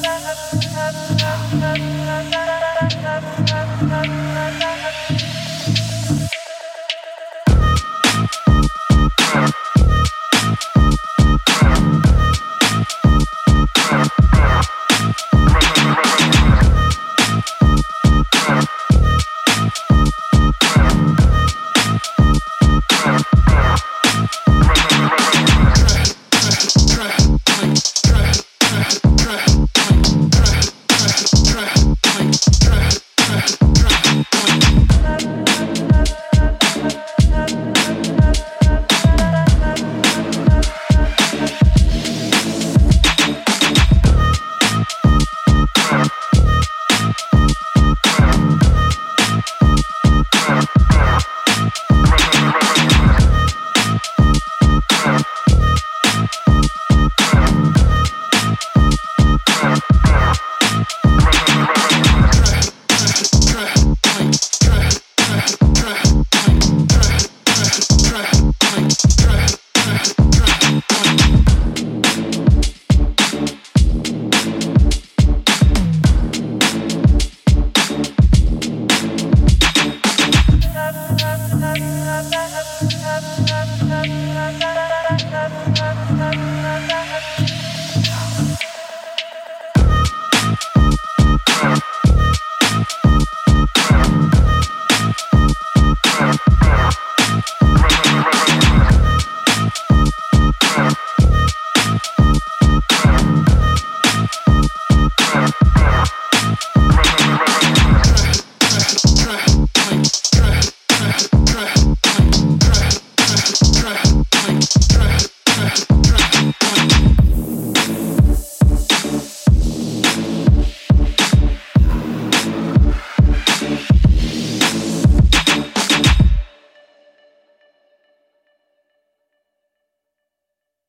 la la la